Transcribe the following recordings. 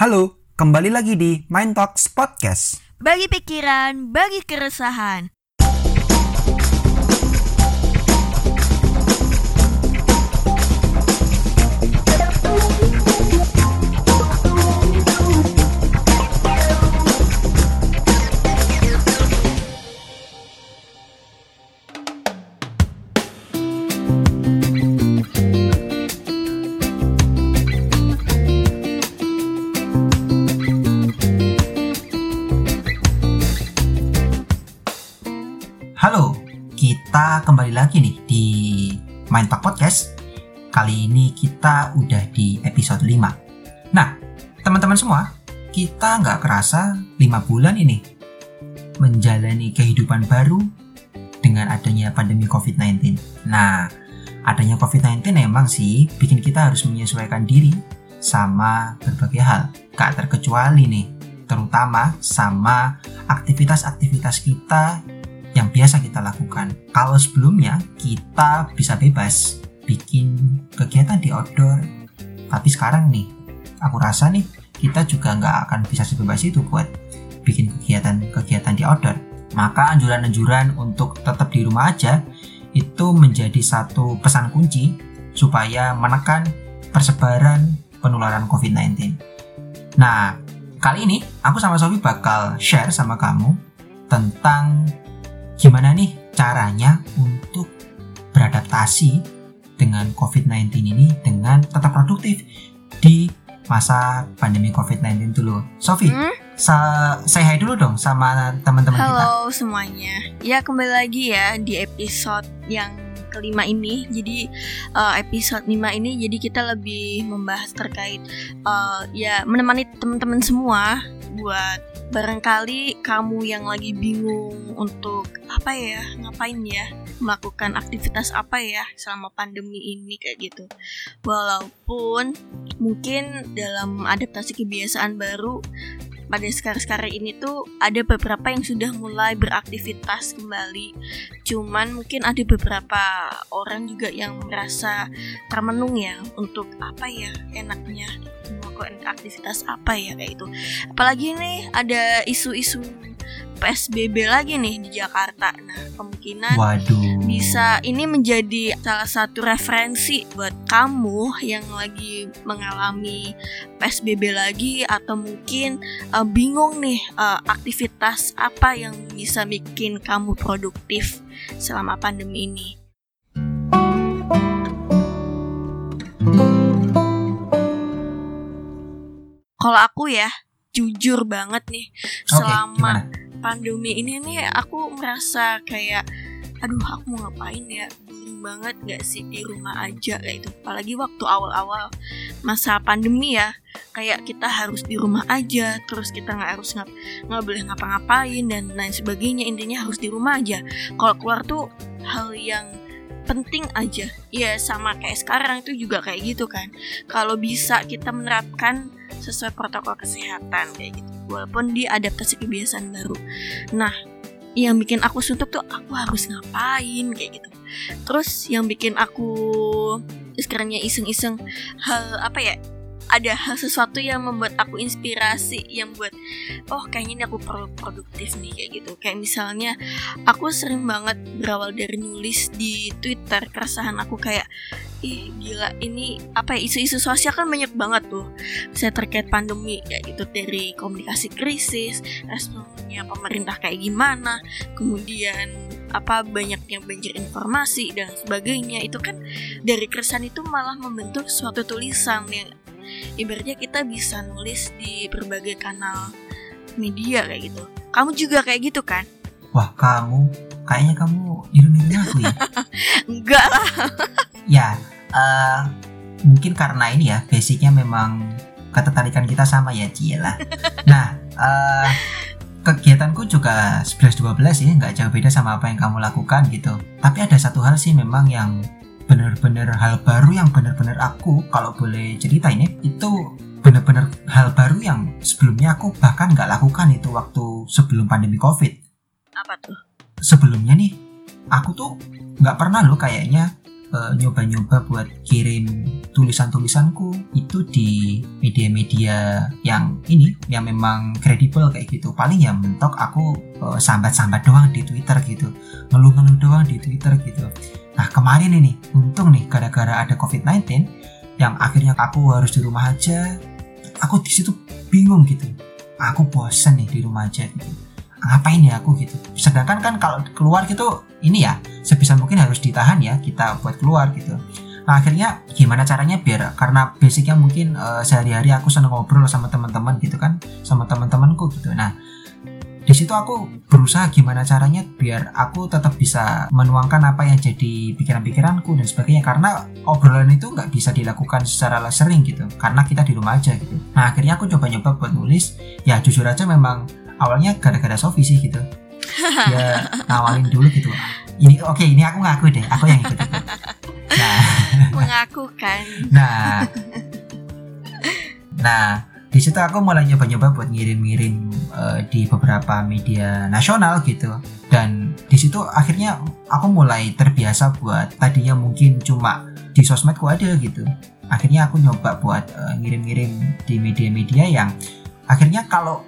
Halo, kembali lagi di Mind Talks Podcast. Bagi pikiran, bagi keresahan. Kembali lagi nih di Mind Talk Podcast. Kali ini kita udah di episode 5. Nah, teman-teman semua, kita nggak kerasa 5 bulan ini menjalani kehidupan baru dengan adanya pandemi COVID-19. Nah, adanya COVID-19 emang sih bikin kita harus menyesuaikan diri sama berbagai hal. Gak terkecuali nih, terutama sama aktivitas-aktivitas kita yang biasa kita lakukan. Kalau sebelumnya kita bisa bebas bikin kegiatan di outdoor, tapi sekarang nih, aku rasa nih kita juga nggak akan bisa sebebas itu buat bikin kegiatan-kegiatan di outdoor. Maka anjuran-anjuran untuk tetap di rumah aja itu menjadi satu pesan kunci supaya menekan persebaran penularan COVID-19. Nah, kali ini aku sama Sofi bakal share sama kamu tentang gimana nih caranya untuk beradaptasi dengan COVID-19 ini dengan tetap produktif di masa pandemi COVID-19 dulu. Sofi, Hmm? sa say hi dulu dong sama teman-teman kita. Halo semuanya. Ya kembali lagi ya di episode yang kelima ini. Jadi eh, episode 5 ini jadi kita lebih membahas terkait eh, ya menemani teman-teman semua buat barangkali kamu yang lagi bingung untuk apa ya ngapain ya melakukan aktivitas apa ya selama pandemi ini kayak gitu. Walaupun mungkin dalam adaptasi kebiasaan baru pada sekarang-sekarang ini tuh ada beberapa yang sudah mulai beraktivitas kembali. Cuman mungkin ada beberapa orang juga yang merasa termenung ya untuk apa ya enaknya melakukan aktivitas apa ya kayak itu. Apalagi nih ada isu-isu PSBB lagi nih di Jakarta. Nah, kemungkinan Waduh. bisa ini menjadi salah satu referensi buat kamu yang lagi mengalami PSBB lagi atau mungkin uh, bingung nih uh, aktivitas apa yang bisa bikin kamu produktif selama pandemi ini. Kalau aku ya jujur banget nih Oke, selama gimana? pandemi ini nih aku merasa kayak aduh aku mau ngapain ya? Boring banget gak sih di rumah aja kayak itu apalagi waktu awal-awal masa pandemi ya kayak kita harus di rumah aja terus kita nggak harus ngap nggak boleh ngapa-ngapain dan lain sebagainya intinya harus di rumah aja. Kalau keluar tuh hal yang penting aja. Ya sama kayak sekarang itu juga kayak gitu kan. Kalau bisa kita menerapkan sesuai protokol kesehatan kayak gitu walaupun dia adaptasi kebiasaan baru. Nah yang bikin aku suntuk tuh aku harus ngapain kayak gitu. Terus yang bikin aku sekarangnya iseng-iseng hal apa ya ada sesuatu yang membuat aku inspirasi yang buat oh kayaknya ini aku perlu produktif nih kayak gitu. Kayak misalnya aku sering banget berawal dari nulis di Twitter keresahan aku kayak ih gila ini apa ya isu-isu sosial kan banyak banget tuh. Saya terkait pandemi kayak gitu dari komunikasi krisis responnya pemerintah kayak gimana kemudian apa banyaknya banjir informasi dan sebagainya. Itu kan dari keresahan itu malah membentuk suatu tulisan yang ibaratnya kita bisa nulis di berbagai kanal media kayak gitu kamu juga kayak gitu kan Wah, kamu kayaknya kamu niru-niru aku ya. enggak lah ya, eh, mungkin karena ini ya, basicnya memang ketertarikan kita sama ya, Cielah. Nah, eh, kegiatanku juga 11-12 ya, nggak jauh beda sama apa yang kamu lakukan gitu. Tapi ada satu hal sih memang yang bener-bener hal baru yang bener-bener aku kalau boleh cerita ini itu bener-bener hal baru yang sebelumnya aku bahkan nggak lakukan itu waktu sebelum pandemi covid. Apa tuh? Sebelumnya nih aku tuh nggak pernah loh kayaknya uh, nyoba-nyoba buat kirim tulisan-tulisanku itu di media-media yang ini yang memang kredibel kayak gitu. Paling ya mentok aku uh, sambat-sambat doang di Twitter gitu ngeluh-ngeluh doang di Twitter gitu nah kemarin ini untung nih gara-gara ada COVID-19 yang akhirnya aku harus di rumah aja. Aku di situ bingung gitu. Aku bosen nih di rumah aja gitu. Ngapain ya aku gitu? Sedangkan kan kalau keluar gitu ini ya sebisa mungkin harus ditahan ya kita buat keluar gitu. Nah akhirnya gimana caranya biar karena basicnya mungkin uh, sehari-hari aku seneng ngobrol sama teman-teman gitu kan sama teman-temanku gitu. Nah di situ aku berusaha gimana caranya biar aku tetap bisa menuangkan apa yang jadi pikiran-pikiranku dan sebagainya karena obrolan itu nggak bisa dilakukan secara sering gitu karena kita di rumah aja gitu. Nah akhirnya aku coba-nyoba buat nulis ya jujur aja memang awalnya gara-gara Sofi sih gitu. Ya ngawalin dulu gitu. Ini oke okay, ini aku ngaku deh aku yang ikut. -ikut. Nah mengaku kan nah nah di situ aku mulai nyoba-nyoba buat ngirim-ngirim uh, di beberapa media nasional gitu. Dan di situ akhirnya aku mulai terbiasa buat tadinya mungkin cuma di sosmedku ada gitu. Akhirnya aku nyoba buat uh, ngirim-ngirim di media-media yang akhirnya kalau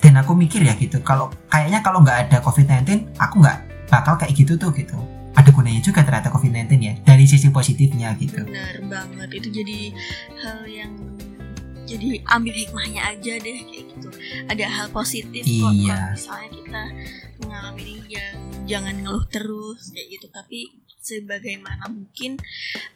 dan aku mikir ya gitu kalau kayaknya kalau nggak ada covid-19 aku nggak bakal kayak gitu tuh gitu. Ada gunanya juga ternyata COVID-19 ya dari sisi positifnya gitu. Benar banget itu jadi hal yang jadi ambil hikmahnya aja deh kayak gitu. Ada hal positif iya. kok misalnya kita mengalami ini yang jangan ngeluh terus kayak gitu tapi sebagaimana mungkin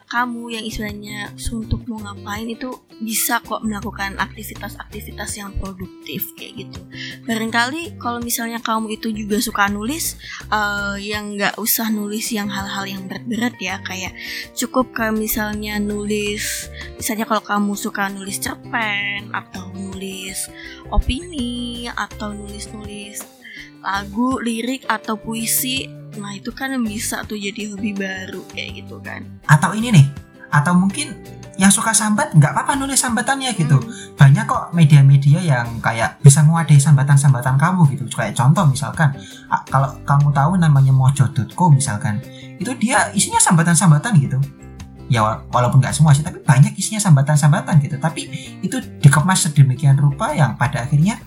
kamu yang istilahnya suntuk mau ngapain itu bisa kok melakukan aktivitas-aktivitas yang produktif kayak gitu. Barangkali kalau misalnya kamu itu juga suka nulis, uh, yang nggak usah nulis yang hal-hal yang berat-berat ya, kayak cukup kayak misalnya nulis, misalnya kalau kamu suka nulis cerpen atau nulis opini atau nulis-nulis lagu, lirik atau puisi Nah itu kan bisa tuh jadi hobi baru kayak gitu kan. Atau ini nih, atau mungkin yang suka sambat nggak apa-apa nulis sambatannya gitu. Hmm. Banyak kok media-media yang kayak bisa menguasai sambatan-sambatan kamu gitu. Kayak contoh misalkan, kalau kamu tahu namanya mojo.co misalkan, itu dia isinya sambatan-sambatan gitu. Ya walaupun nggak semua sih, tapi banyak isinya sambatan-sambatan gitu. Tapi itu dikemas sedemikian rupa yang pada akhirnya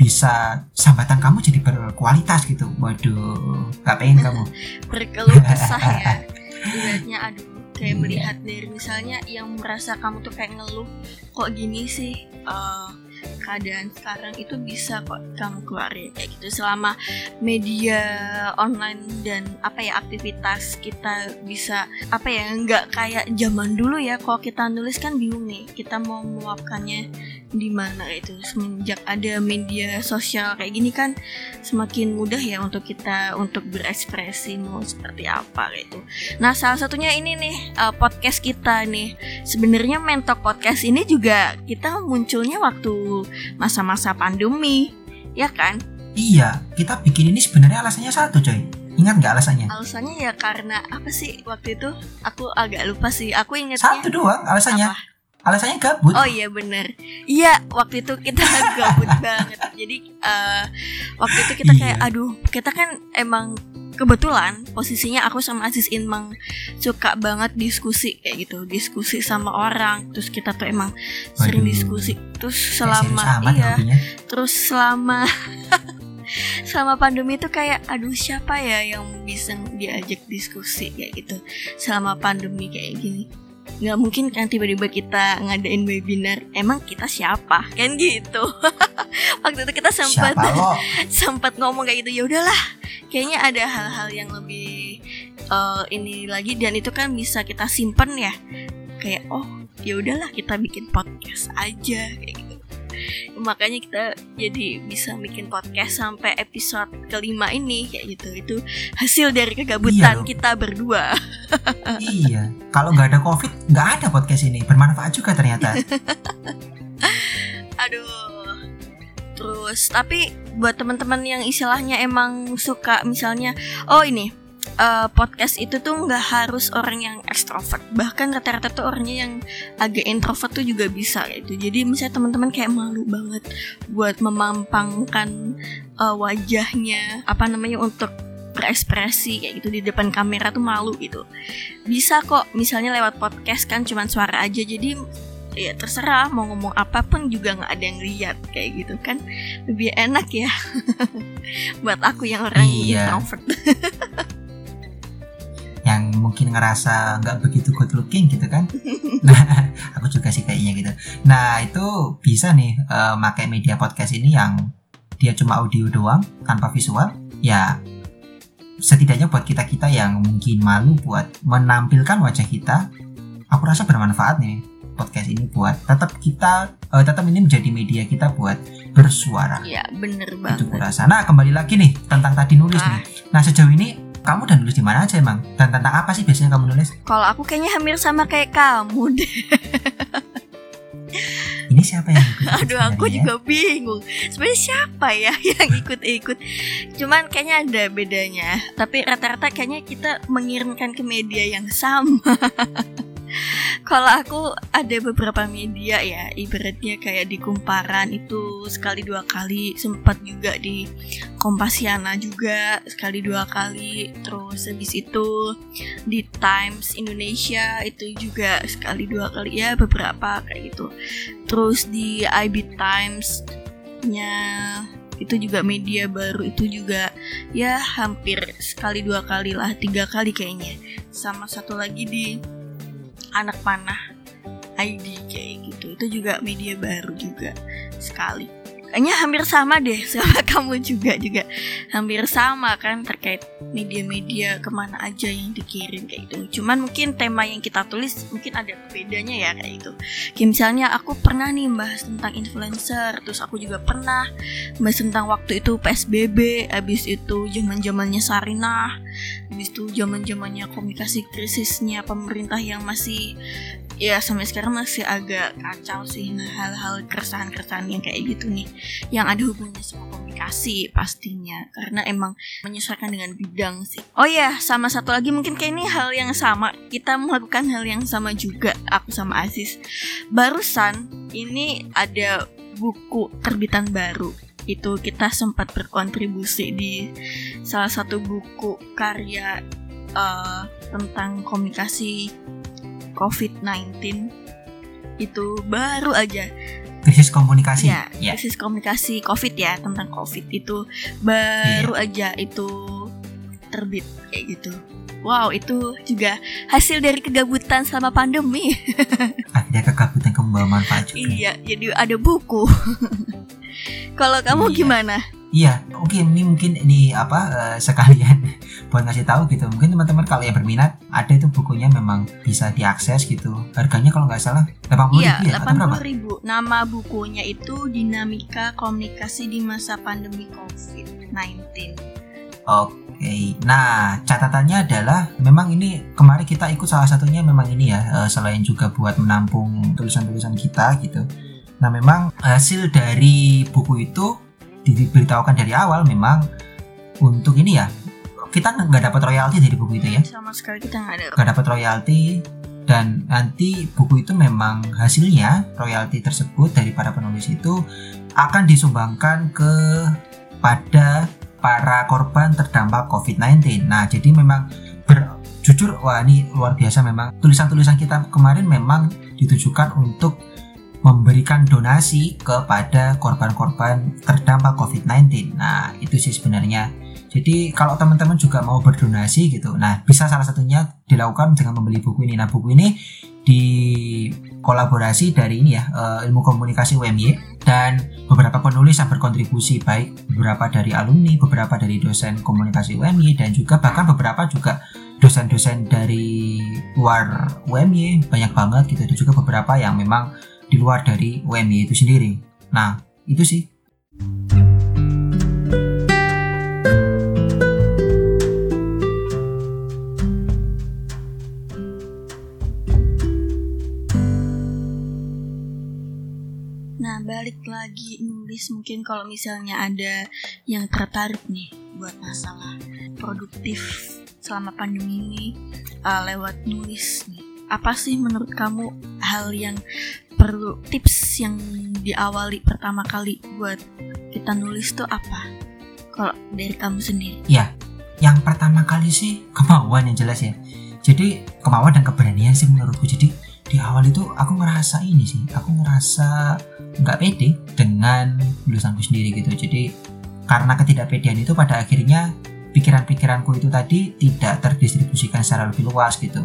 bisa sambatan kamu jadi berkualitas gitu. Waduh, gak pengen kamu. Berkeluh kesah ya. Ibaratnya aduh kayak iya. melihat dari misalnya yang merasa kamu tuh kayak ngeluh kok gini sih uh, keadaan sekarang itu bisa kok kamu keluarin kayak gitu selama media online dan apa ya aktivitas kita bisa apa ya nggak kayak zaman dulu ya kalau kita nulis kan bingung nih kita mau meluapkannya di mana itu semenjak ada media sosial kayak gini kan semakin mudah ya untuk kita untuk berekspresi mau seperti apa gitu. Nah salah satunya ini nih uh, podcast kita nih sebenarnya mentok podcast ini juga kita munculnya waktu masa-masa pandemi ya kan? Iya kita bikin ini sebenarnya alasannya satu coy. Ingat nggak alasannya? Alasannya ya karena apa sih waktu itu aku agak lupa sih. Aku ingatnya satu doang alasannya. Apa? Alasannya gabut. Oh iya bener. Iya waktu itu kita gabut banget. Jadi uh, waktu itu kita kayak iya. aduh kita kan emang kebetulan posisinya aku sama Aziz Inmang suka banget diskusi kayak gitu. Diskusi sama orang. Terus kita tuh emang Waduh. sering diskusi. Terus selama iya hobinya. terus selama selama pandemi itu kayak aduh siapa ya yang bisa diajak diskusi kayak gitu. Selama pandemi kayak gini nggak mungkin kan tiba-tiba kita ngadain webinar emang kita siapa? Kan gitu. Waktu itu kita sempat sempat ngomong kayak gitu ya udahlah kayaknya ada hal-hal yang lebih uh, ini lagi dan itu kan bisa kita simpen ya. Kayak oh ya udahlah kita bikin podcast aja kayak gitu makanya kita jadi bisa bikin podcast sampai episode kelima ini kayak gitu. Itu hasil dari kegabutan iya kita berdua. Iya. Kalau nggak ada covid nggak ada podcast ini. Bermanfaat juga ternyata. Aduh. Terus tapi buat teman-teman yang istilahnya emang suka misalnya oh ini uh, podcast itu tuh nggak harus orang yang ekstrovert bahkan rata-rata tuh orangnya yang agak introvert tuh juga bisa gitu. Jadi misalnya teman-teman kayak malu banget buat memampangkan uh, wajahnya apa namanya untuk berekspresi kayak gitu di depan kamera tuh malu gitu. Bisa kok misalnya lewat podcast kan cuman suara aja. Jadi ya terserah mau ngomong apa pun juga nggak ada yang lihat kayak gitu kan. Lebih enak ya buat aku yang orang Iya. introvert mungkin ngerasa nggak begitu good looking gitu kan? Nah aku juga sih kayaknya gitu. Nah itu bisa nih eh, pakai media podcast ini yang dia cuma audio doang tanpa visual ya setidaknya buat kita kita yang mungkin malu buat menampilkan wajah kita aku rasa bermanfaat nih podcast ini buat tetap kita eh, tetap ini menjadi media kita buat bersuara. Ya bener itu banget. kurasa. Nah kembali lagi nih tentang tadi nulis Ah. nih nah sejauh ini kamu udah nulis di mana aja emang? Dan tentang apa sih biasanya kamu nulis? Kalau aku kayaknya hampir sama kayak kamu deh. Ini siapa yang ikut aduh aku juga bingung. Sebenarnya siapa ya yang ikut-ikut? Cuman kayaknya ada bedanya. Tapi rata-rata kayaknya kita mengirimkan ke media yang sama kalau aku ada beberapa media ya ibaratnya kayak di Kumparan itu sekali dua kali sempat juga di Kompasiana juga sekali dua kali terus habis itu di Times Indonesia itu juga sekali dua kali ya beberapa kayak gitu. Terus di IB Times nya itu juga media baru itu juga ya hampir sekali dua kali lah tiga kali kayaknya. Sama satu lagi di anak panah ID kayak gitu. Itu juga media baru juga sekali kayaknya hampir sama deh sama kamu juga juga hampir sama kan terkait media-media ke mana aja yang dikirim kayak gitu. Cuman mungkin tema yang kita tulis mungkin ada bedanya ya kayak gitu. Kayak misalnya aku pernah nih bahas tentang influencer terus aku juga pernah bahas tentang waktu itu PSBB habis itu zaman zamannya Sarinah habis itu zaman zamannya komunikasi krisisnya pemerintah yang masih ya sampai sekarang masih agak kacau sih nah hal-hal keresahan-keresahan yang kayak gitu nih yang ada hubungannya sama komunikasi pastinya karena emang menyesuaikan dengan bidang sih. Oh ya sama satu lagi mungkin kayak ini hal yang sama kita melakukan hal yang sama juga aku sama Aziz. Barusan ini ada buku terbitan baru itu kita sempat berkontribusi di salah satu buku karya eh, tentang komunikasi COVID-19 itu baru aja. Krisis komunikasi. Ya krisis komunikasi COVID ya tentang COVID itu baru aja itu terbit kayak gitu. Wow itu juga hasil dari kegabutan selama pandemi. Akhirnya kegabutan kamu membawa manfaat juga. Iya jadi ada buku. Kalau kamu Iya. gimana Iya, oke ini mungkin ini apa eh, sekalian buat ngasih tahu gitu. Mungkin teman-teman kalau yang berminat ada itu bukunya memang bisa diakses gitu. Harganya kalau nggak salah 80 Iya, ribu ya atau berapa? 80 ribu. Nama bukunya itu Dinamika Komunikasi di Masa Pandemi COVID-19. Oke, nah catatannya adalah memang ini kemarin kita ikut salah satunya memang ini ya eh, selain juga buat menampung tulisan-tulisan kita gitu. Nah memang hasil dari buku itu diberitahukan dari awal memang untuk ini ya kita nggak dapat royalti dari buku itu ya. Sama sekali kita nggak ada. nggak dapat royalti dan nanti buku itu memang hasilnya royalti tersebut dari para penulis itu akan disumbangkan ke pada para korban terdampak COVID-19. Nah, jadi memang ber, jujur wah ini luar biasa memang tulisan-tulisan kita kemarin memang ditujukan untuk memberikan donasi kepada korban-korban terdampak COVID-19. Nah, itu sih sebenarnya jadi kalau teman-teman juga mau berdonasi gitu, nah bisa salah satunya dilakukan dengan membeli buku ini. Nah buku ini di kolaborasi dari ini ya eh, ilmu komunikasi UMY dan beberapa penulis yang berkontribusi baik beberapa dari alumni, beberapa dari dosen komunikasi UMY dan juga bahkan beberapa juga dosen-dosen dari luar UMY banyak banget gitu. Ada juga beberapa yang memang di luar dari UMY itu sendiri. Nah itu sih Nah, balik lagi nulis mungkin kalau misalnya ada yang tertarik nih buat masalah produktif selama pandemi ini uh, lewat nulis nih. Apa sih menurut kamu hal yang perlu tips yang diawali pertama kali buat kita nulis tuh apa? Kalau dari kamu sendiri? yang pertama kali sih kemauan yang jelas ya jadi kemauan dan keberanian sih menurutku jadi di awal itu aku ngerasa ini sih aku ngerasa nggak pede dengan lulusanku sendiri gitu jadi karena ketidakpedean itu pada akhirnya pikiran-pikiranku itu tadi tidak terdistribusikan secara lebih luas gitu.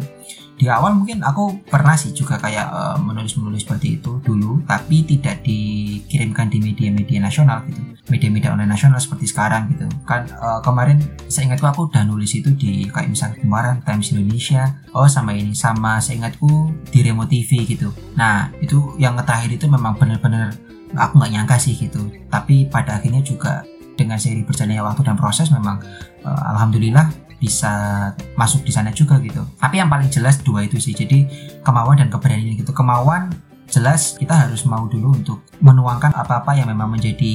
Di awal mungkin aku pernah sih juga kayak uh, menulis-menulis seperti itu dulu tapi tidak dikirimkan di media-media nasional gitu. Media-media online nasional seperti sekarang gitu. Kan uh, kemarin seingatku aku udah nulis itu di kayak misalnya kemarin Times Indonesia oh sama ini sama seingatku di Remo TV gitu. Nah itu yang terakhir itu memang benar-benar aku nggak nyangka sih gitu. Tapi pada akhirnya juga dengan seri berjalannya waktu dan proses memang uh, alhamdulillah bisa masuk di sana juga gitu. Tapi yang paling jelas dua itu sih. Jadi kemauan dan keberanian gitu. Kemauan jelas kita harus mau dulu untuk menuangkan apa-apa yang memang menjadi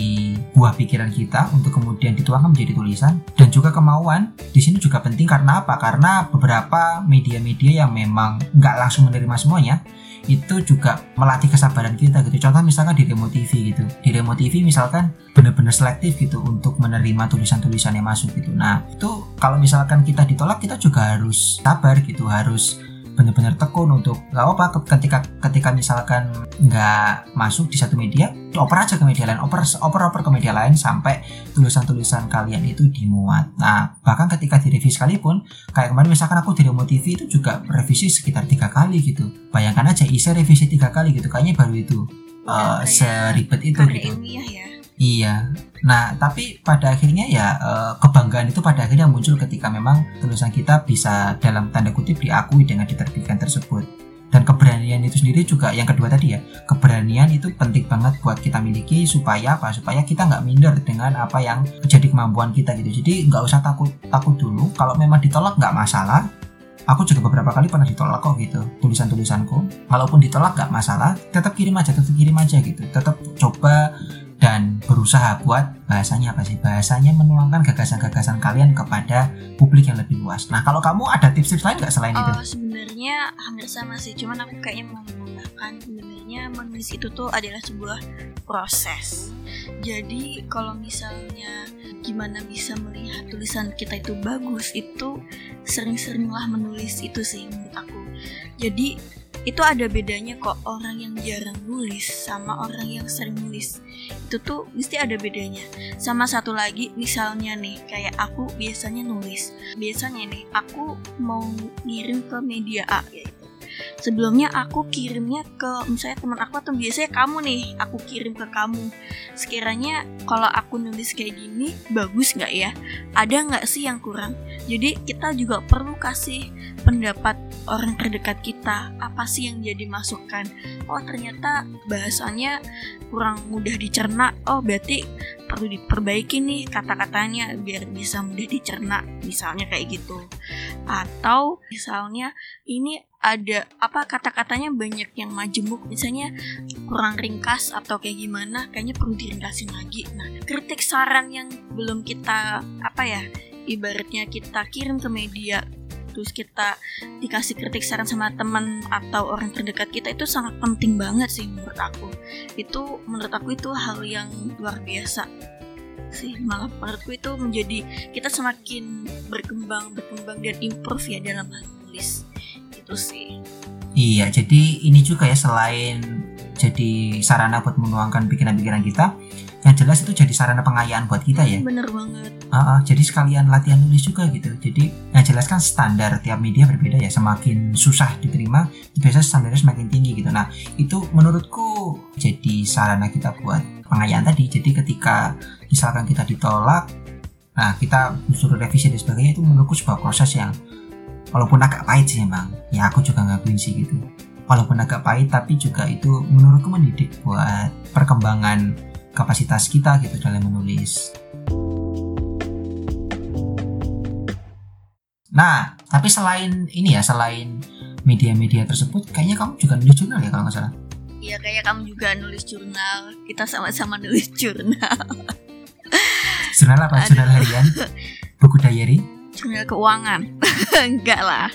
buah pikiran kita untuk kemudian dituangkan menjadi tulisan dan juga kemauan di sini juga penting karena apa? Karena beberapa media-media yang memang nggak langsung menerima semuanya itu juga melatih kesabaran kita gitu. Contoh misalkan di Demo TV gitu. Di Demo TV misalkan benar-benar selektif gitu untuk menerima tulisan-tulisan yang masuk gitu. Nah, itu kalau misalkan kita ditolak kita juga harus sabar gitu, harus benar-benar tekun untuk nggak apa ketika ketika misalkan nggak masuk di satu media oper aja ke media lain oper oper oper ke media lain sampai tulisan-tulisan kalian itu dimuat nah bahkan ketika direvisi sekalipun kayak kemarin misalkan aku di Remo TV itu juga revisi sekitar tiga kali gitu bayangkan aja isi revisi tiga kali gitu kayaknya baru itu uh, seribet itu gitu ya. Iya. Nah, tapi pada akhirnya ya eh, kebanggaan itu pada akhirnya muncul ketika memang tulisan kita bisa dalam tanda kutip diakui dengan diterbitkan tersebut. Dan keberanian itu sendiri juga yang kedua tadi ya, keberanian itu penting banget buat kita miliki supaya apa? Supaya kita nggak minder dengan apa yang menjadi kemampuan kita gitu. Jadi nggak usah takut takut dulu. Kalau memang ditolak nggak masalah. Aku juga beberapa kali pernah ditolak kok gitu tulisan-tulisanku. Walaupun ditolak nggak masalah, tetap kirim aja, tetap kirim aja gitu. Tetap coba dan berusaha buat bahasanya apa sih bahasanya menuangkan gagasan-gagasan kalian kepada publik yang lebih luas. Nah kalau kamu ada tips-tips lain nggak selain oh, itu? Sebenarnya hampir sama sih, cuman aku kayaknya mau menambahkan sebenarnya menulis itu tuh adalah sebuah proses. Jadi kalau misalnya gimana bisa melihat tulisan kita itu bagus itu sering-seringlah menulis itu sih menurut aku. Jadi itu ada bedanya kok orang yang jarang nulis sama orang yang sering nulis. Itu tuh mesti ada bedanya. Sama satu lagi misalnya nih kayak aku biasanya nulis. Biasanya nih aku mau ngirim ke media A sebelumnya aku kirimnya ke misalnya teman aku atau biasanya kamu nih aku kirim ke kamu. Sekiranya kalau aku nulis kayak gini bagus nggak ya? Ada nggak sih yang kurang? Jadi kita juga perlu kasih pendapat orang terdekat kita apa sih yang jadi masukan oh ternyata bahasanya kurang mudah dicerna. Oh berarti perlu diperbaiki nih kata-katanya biar bisa mudah dicerna misalnya kayak gitu. Atau misalnya ini ada apa kata-katanya banyak yang majemuk. Misalnya kurang ringkas atau kayak gimana kayaknya perlu diringkasin lagi. Nah kritik saran yang belum kita apa ya ibaratnya kita kirim ke media terus kita dikasih kritik saran sama teman atau orang terdekat kita itu sangat penting banget sih menurut aku. Itu menurut aku itu hal yang luar biasa sih. Malah menurutku itu menjadi kita semakin berkembang berkembang dan improve ya dalam hal nulis itu sih. Iya jadi ini juga ya selain jadi sarana buat menuangkan pikiran-pikiran kita yang jelas itu jadi sarana pengayaan buat kita ya. Bener banget. Uh, uh, jadi sekalian latihan nulis juga gitu. Jadi yang jelas kan standar tiap media berbeda ya semakin susah diterima biasanya standarnya semakin tinggi gitu. Nah itu menurutku jadi sarana kita buat pengayaan tadi. Jadi ketika misalkan kita ditolak nah kita disuruh revisi dan sebagainya itu menurutku sebuah proses yang walaupun agak pahit sih emang ya aku juga ngakuin sih gitu walaupun agak pahit tapi juga itu menurutku mendidik buat perkembangan kapasitas kita gitu dalam menulis. Nah, tapi selain ini ya, selain media-media tersebut, kayaknya kamu juga nulis jurnal ya kalau nggak salah? Iya, kayak kamu juga nulis jurnal. Kita sama-sama nulis jurnal. jurnal apa? Aduh. Jurnal harian? Buku diary? Jurnal keuangan? Enggak lah.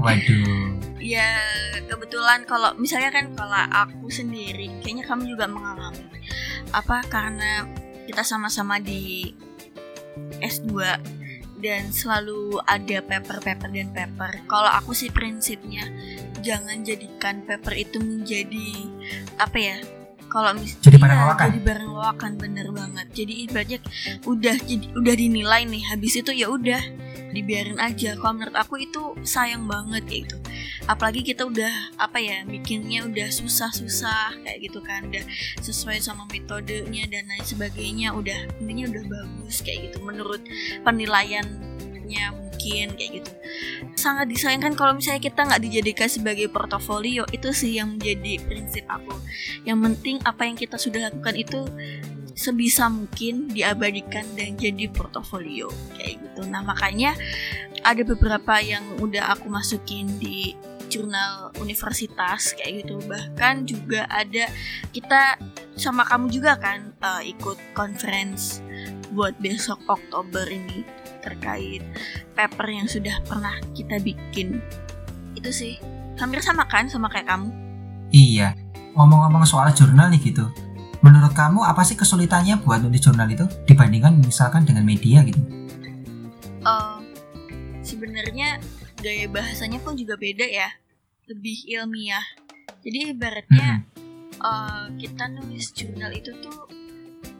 Waduh. Ya kebetulan kalau misalnya kan kalau aku sendiri, kayaknya kamu juga mengalami apa karena kita sama-sama di S2 dan selalu ada paper-paper dan paper. Kalau aku sih prinsipnya jangan jadikan paper itu menjadi apa ya? Kalau misalnya Jadi barang lawakan? jadi barang lawakan bener banget. Jadi ibaratnya udah jadi udah dinilai nih, habis itu ya udah dibiarin aja. Kalau menurut aku itu sayang banget kayak gitu. Apalagi kita udah apa ya bikinnya udah susah-susah kayak gitu kan, udah sesuai sama metodenya dan lain sebagainya, udah intinya udah bagus kayak gitu menurut penilaiannya mungkin kayak gitu. Sangat disayangkan kalau misalnya kita nggak dijadikan sebagai portofolio itu sih yang menjadi prinsip aku. Yang penting apa yang kita sudah lakukan itu sebisa mungkin diabadikan dan jadi portofolio kayak gitu. Nah makanya ada beberapa yang udah aku masukin di jurnal universitas kayak gitu. Bahkan juga ada kita sama kamu juga kan uh, ikut conference buat besok Oktober ini terkait paper yang sudah pernah kita bikin. Itu sih hampir sama kan sama kayak kamu. Iya. Ngomong-ngomong soal jurnal nih gitu. Menurut kamu apa sih kesulitannya buat nulis jurnal itu? Dibandingkan misalkan dengan media gitu? Uh, sebenarnya gaya bahasanya pun juga beda ya, lebih ilmiah. Jadi ibaratnya uh, kita nulis jurnal itu tuh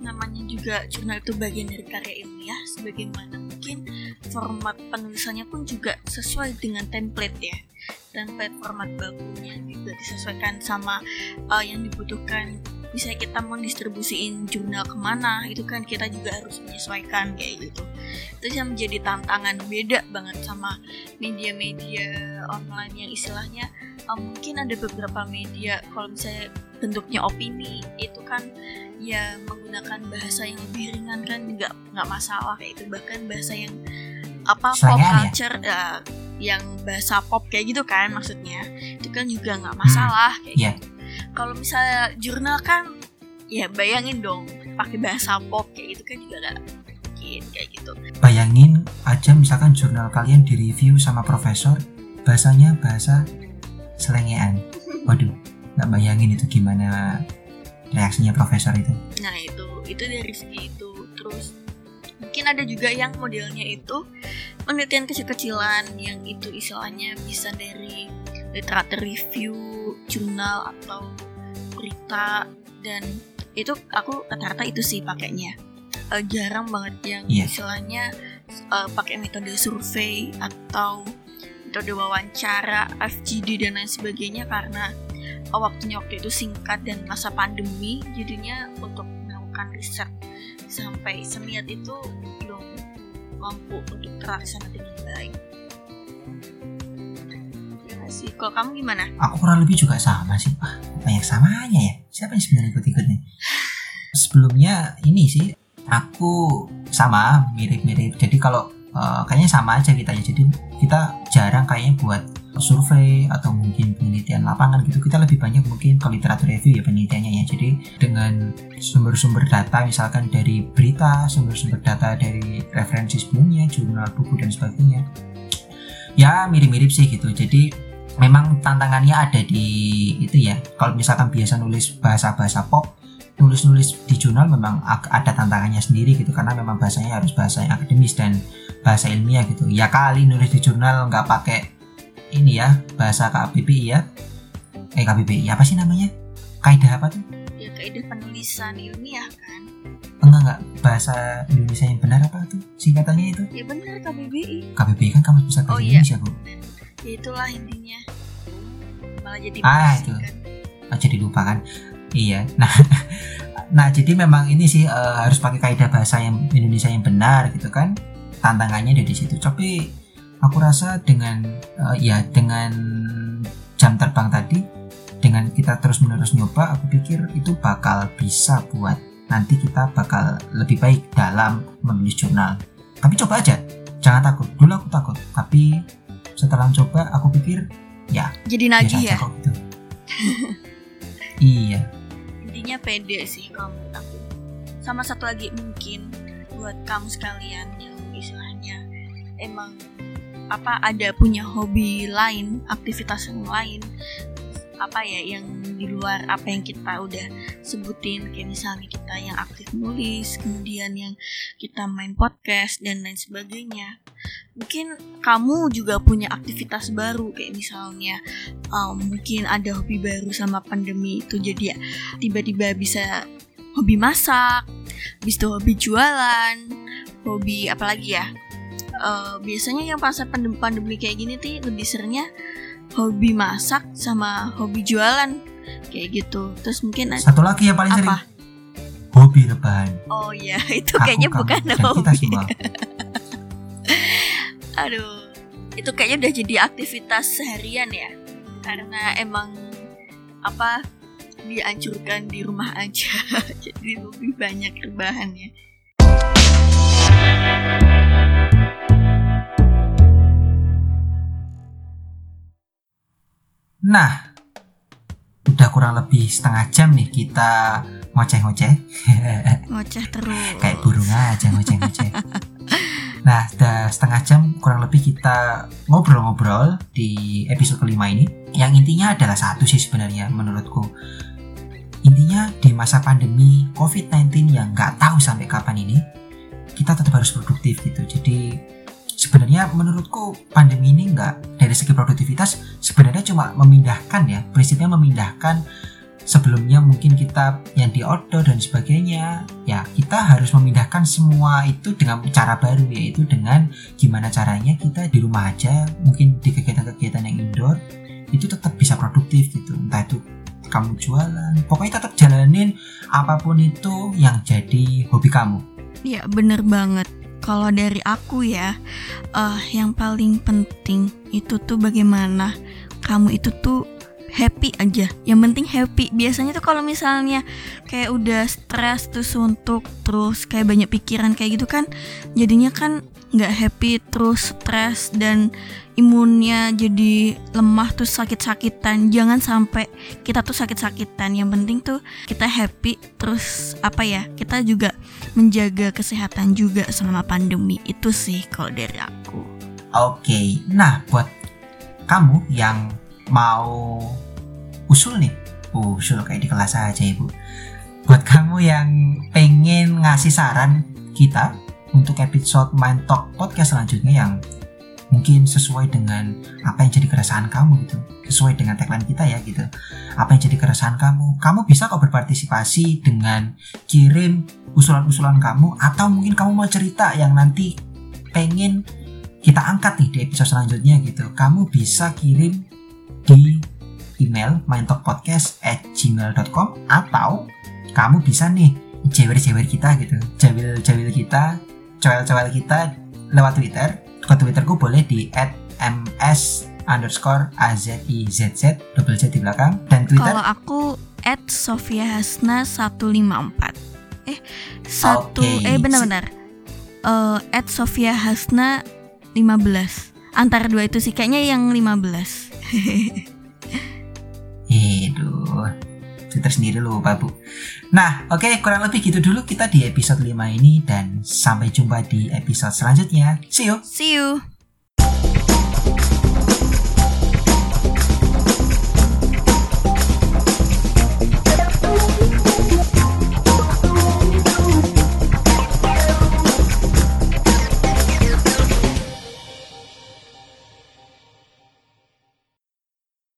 namanya juga jurnal itu bagian dari karya ilmiah sebagaimana mungkin format penulisannya pun juga sesuai dengan template ya. Template format bakunya juga disesuaikan sama uh, yang dibutuhkan misalnya kita mau distribusiin jurnal ke mana itu kan kita juga harus menyesuaikan kayak gitu itu yang menjadi tantangan beda banget sama media-media online yang istilahnya uh, mungkin ada beberapa media kalau misalnya bentuknya opini itu kan ya menggunakan bahasa yang lebih ringan kan nggak nggak masalah kayak itu bahkan bahasa yang apa pop ya? culture ya, yang bahasa pop kayak gitu kan maksudnya itu kan juga nggak masalah kayak Iya. gitu. Kalau misalnya jurnal kan ya bayangin dong pakai bahasa pop kayak gitu kan juga nggak mungkin kayak gitu. Bayangin aja misalkan jurnal kalian direview sama profesor, bahasanya bahasa selengean. Waduh, nggak bayangin itu gimana reaksinya profesor itu. Nah itu itu dari segi itu terus mungkin ada juga yang modelnya itu penelitian kecil-kecilan yang itu istilahnya bisa dari literatur review jurnal atau berita dan itu aku rata-rata itu sih pakainya Eh, jarang banget yang Iya. istilahnya eh, pakai metode survei atau metode wawancara FGD dan lain sebagainya karena eh, waktunya waktu itu singkat dan masa pandemi jadinya untuk melakukan riset sampai seniat itu belum mampu untuk terlaksana dengan baik. Sih, kalau kamu gimana? Aku kurang lebih juga sama sih. Wah, banyak samanya ya. Siapa yang sebenarnya ikut-ikut nih? Sebelumnya ini sih aku sama mirip-mirip. Jadi kalau eh, kayaknya sama aja kita ya. Jadi kita jarang kayaknya buat survei atau mungkin penelitian lapangan gitu. Kita lebih banyak mungkin ke literatur review ya penelitiannya ya. Jadi dengan sumber-sumber data misalkan dari berita, sumber-sumber data dari referensi sebelumnya, jurnal, buku dan sebagainya. Ya mirip-mirip sih gitu. Jadi memang tantangannya ada di itu ya. Kalau misalkan biasa nulis bahasa-bahasa pop nulis-nulis di jurnal memang ada tantangannya sendiri gitu. Karena memang bahasanya harus bahasa yang akademis dan bahasa ilmiah gitu. Ya kali nulis di jurnal nggak pakai ini ya bahasa KBBI ya. Eh KBBI apa sih namanya? Kaidah apa tuh? Ya kaidah penulisan ilmiah kan? enggak enggak. Bahasa Indonesia yang benar apa tuh? Singkatannya itu? Ya benar KBBI. KBBI kan kamus besar bahasa Oh, iya. Indonesia bu Ya itulah intinya. Malah jadi Ah, itu. kan. Oh, jadi lupa kan? Iya. Nah nah jadi memang ini sih eh, harus pakai kaidah bahasa yang Indonesia yang benar gitu kan? Tantangannya ada di situ. Tapi aku rasa dengan eh, ya dengan jam terbang tadi dengan kita terus menerus nyoba aku pikir itu bakal bisa buat nanti kita bakal lebih baik dalam menulis jurnal. Tapi coba aja. Jangan takut. Dulu aku takut. Tapi setelah coba aku pikir ya Jadi nagih ya. kok gitu iya Intinya pede sih kalau menurut aku. Sama satu lagi mungkin buat kamu sekalian yang istilahnya emang apa ada punya hobi lain, aktivitas yang lain apa ya yang di luar apa yang kita udah sebutin. Kayak misalnya kita yang aktif nulis kemudian yang kita main podcast dan lain sebagainya. Mungkin kamu juga punya aktivitas baru kayak misalnya um, mungkin ada hobi baru sama pandemi itu. Jadi ya tiba-tiba bisa hobi masak bisa itu hobi jualan hobi apalagi ya? Uh, biasanya yang pas pandemi, pandemi kayak gini tuh lebih seringnya hobi masak sama hobi jualan. Kayak gitu. Terus mungkin satu lagi yang paling apa? sering hobi rebahan. Oh ya itu Aku, kayaknya kamu, bukan dan kita hobi semua. Aduh. Itu kayaknya udah jadi aktivitas seharian ya. Karena emang apa dianjurkan di rumah aja. Jadi lebih banyak rebahannya nah udah kurang lebih setengah jam nih kita ngoceh-ngoceh. Ngoceh terus. Kayak burung aja ngoceh-ngoceh. Nah udah setengah jam kurang lebih kita ngobrol-ngobrol di episode kelima ini. Yang intinya adalah satu sih sebenarnya menurutku. Intinya di masa pandemi COVID-19 yang nggak tahu sampai kapan ini kita tetap harus produktif gitu. Jadi sebenarnya menurutku pandemi ini nggak dari segi produktivitas sebenarnya cuma memindahkan ya prinsipnya memindahkan sebelumnya mungkin kita yang di outdoor dan sebagainya. Ya kita harus memindahkan semua itu dengan cara baru yaitu dengan gimana caranya kita di rumah aja mungkin di kegiatan-kegiatan yang indoor itu tetap bisa produktif gitu. Entah itu kamu jualan pokoknya tetap jalanin apa pun itu yang jadi hobi kamu. Ya bener banget kalau dari aku ya uh, yang paling penting itu tuh bagaimana kamu itu tuh happy aja. Yang penting happy. Biasanya tuh kalau misalnya kayak udah stres tuh suntuk terus kayak banyak pikiran kayak gitu kan jadinya kan nggak happy terus stres dan imunnya jadi lemah tuh sakit-sakitan. Jangan sampai kita tuh sakit-sakitan. Yang penting tuh kita happy terus apa ya kita juga menjaga kesehatan juga selama pandemi. Itu sih kalau dari aku. Oke nah buat kamu yang mau usul nih usul kayak di kelas aja ibu. Buat kamu yang pengen ngasih saran kita untuk episode Mind Talk podcast selanjutnya yang mungkin sesuai dengan apa yang jadi keresahan kamu gitu. Sesuai dengan tagline kita ya gitu. Apa yang jadi keresahan kamu? Kamu bisa kok berpartisipasi dengan kirim usulan-usulan kamu atau mungkin kamu mau cerita yang nanti pengen kita angkat nih di episode selanjutnya gitu. Kamu bisa kirim di email mindtalkpodcast at gmail.com atau kamu bisa nih jewer-jewer kita gitu. Jawil-jawil kita cewel-cewel kita lewat Twitter ke Twitterku boleh di @ms underscore azizz double z di belakang. Dan Twitter? Kalau aku at Sofia Hasna 154 eh satu Oke. eh benar-benar. Uh, at Sofia Hasna 15 antara dua itu sih kayaknya yang 15 Aduh, Twitter sendiri lupa bu. Nah, oke kurang lebih gitu dulu kita di episode 5 ini dan sampai jumpa di episode selanjutnya. See you. see you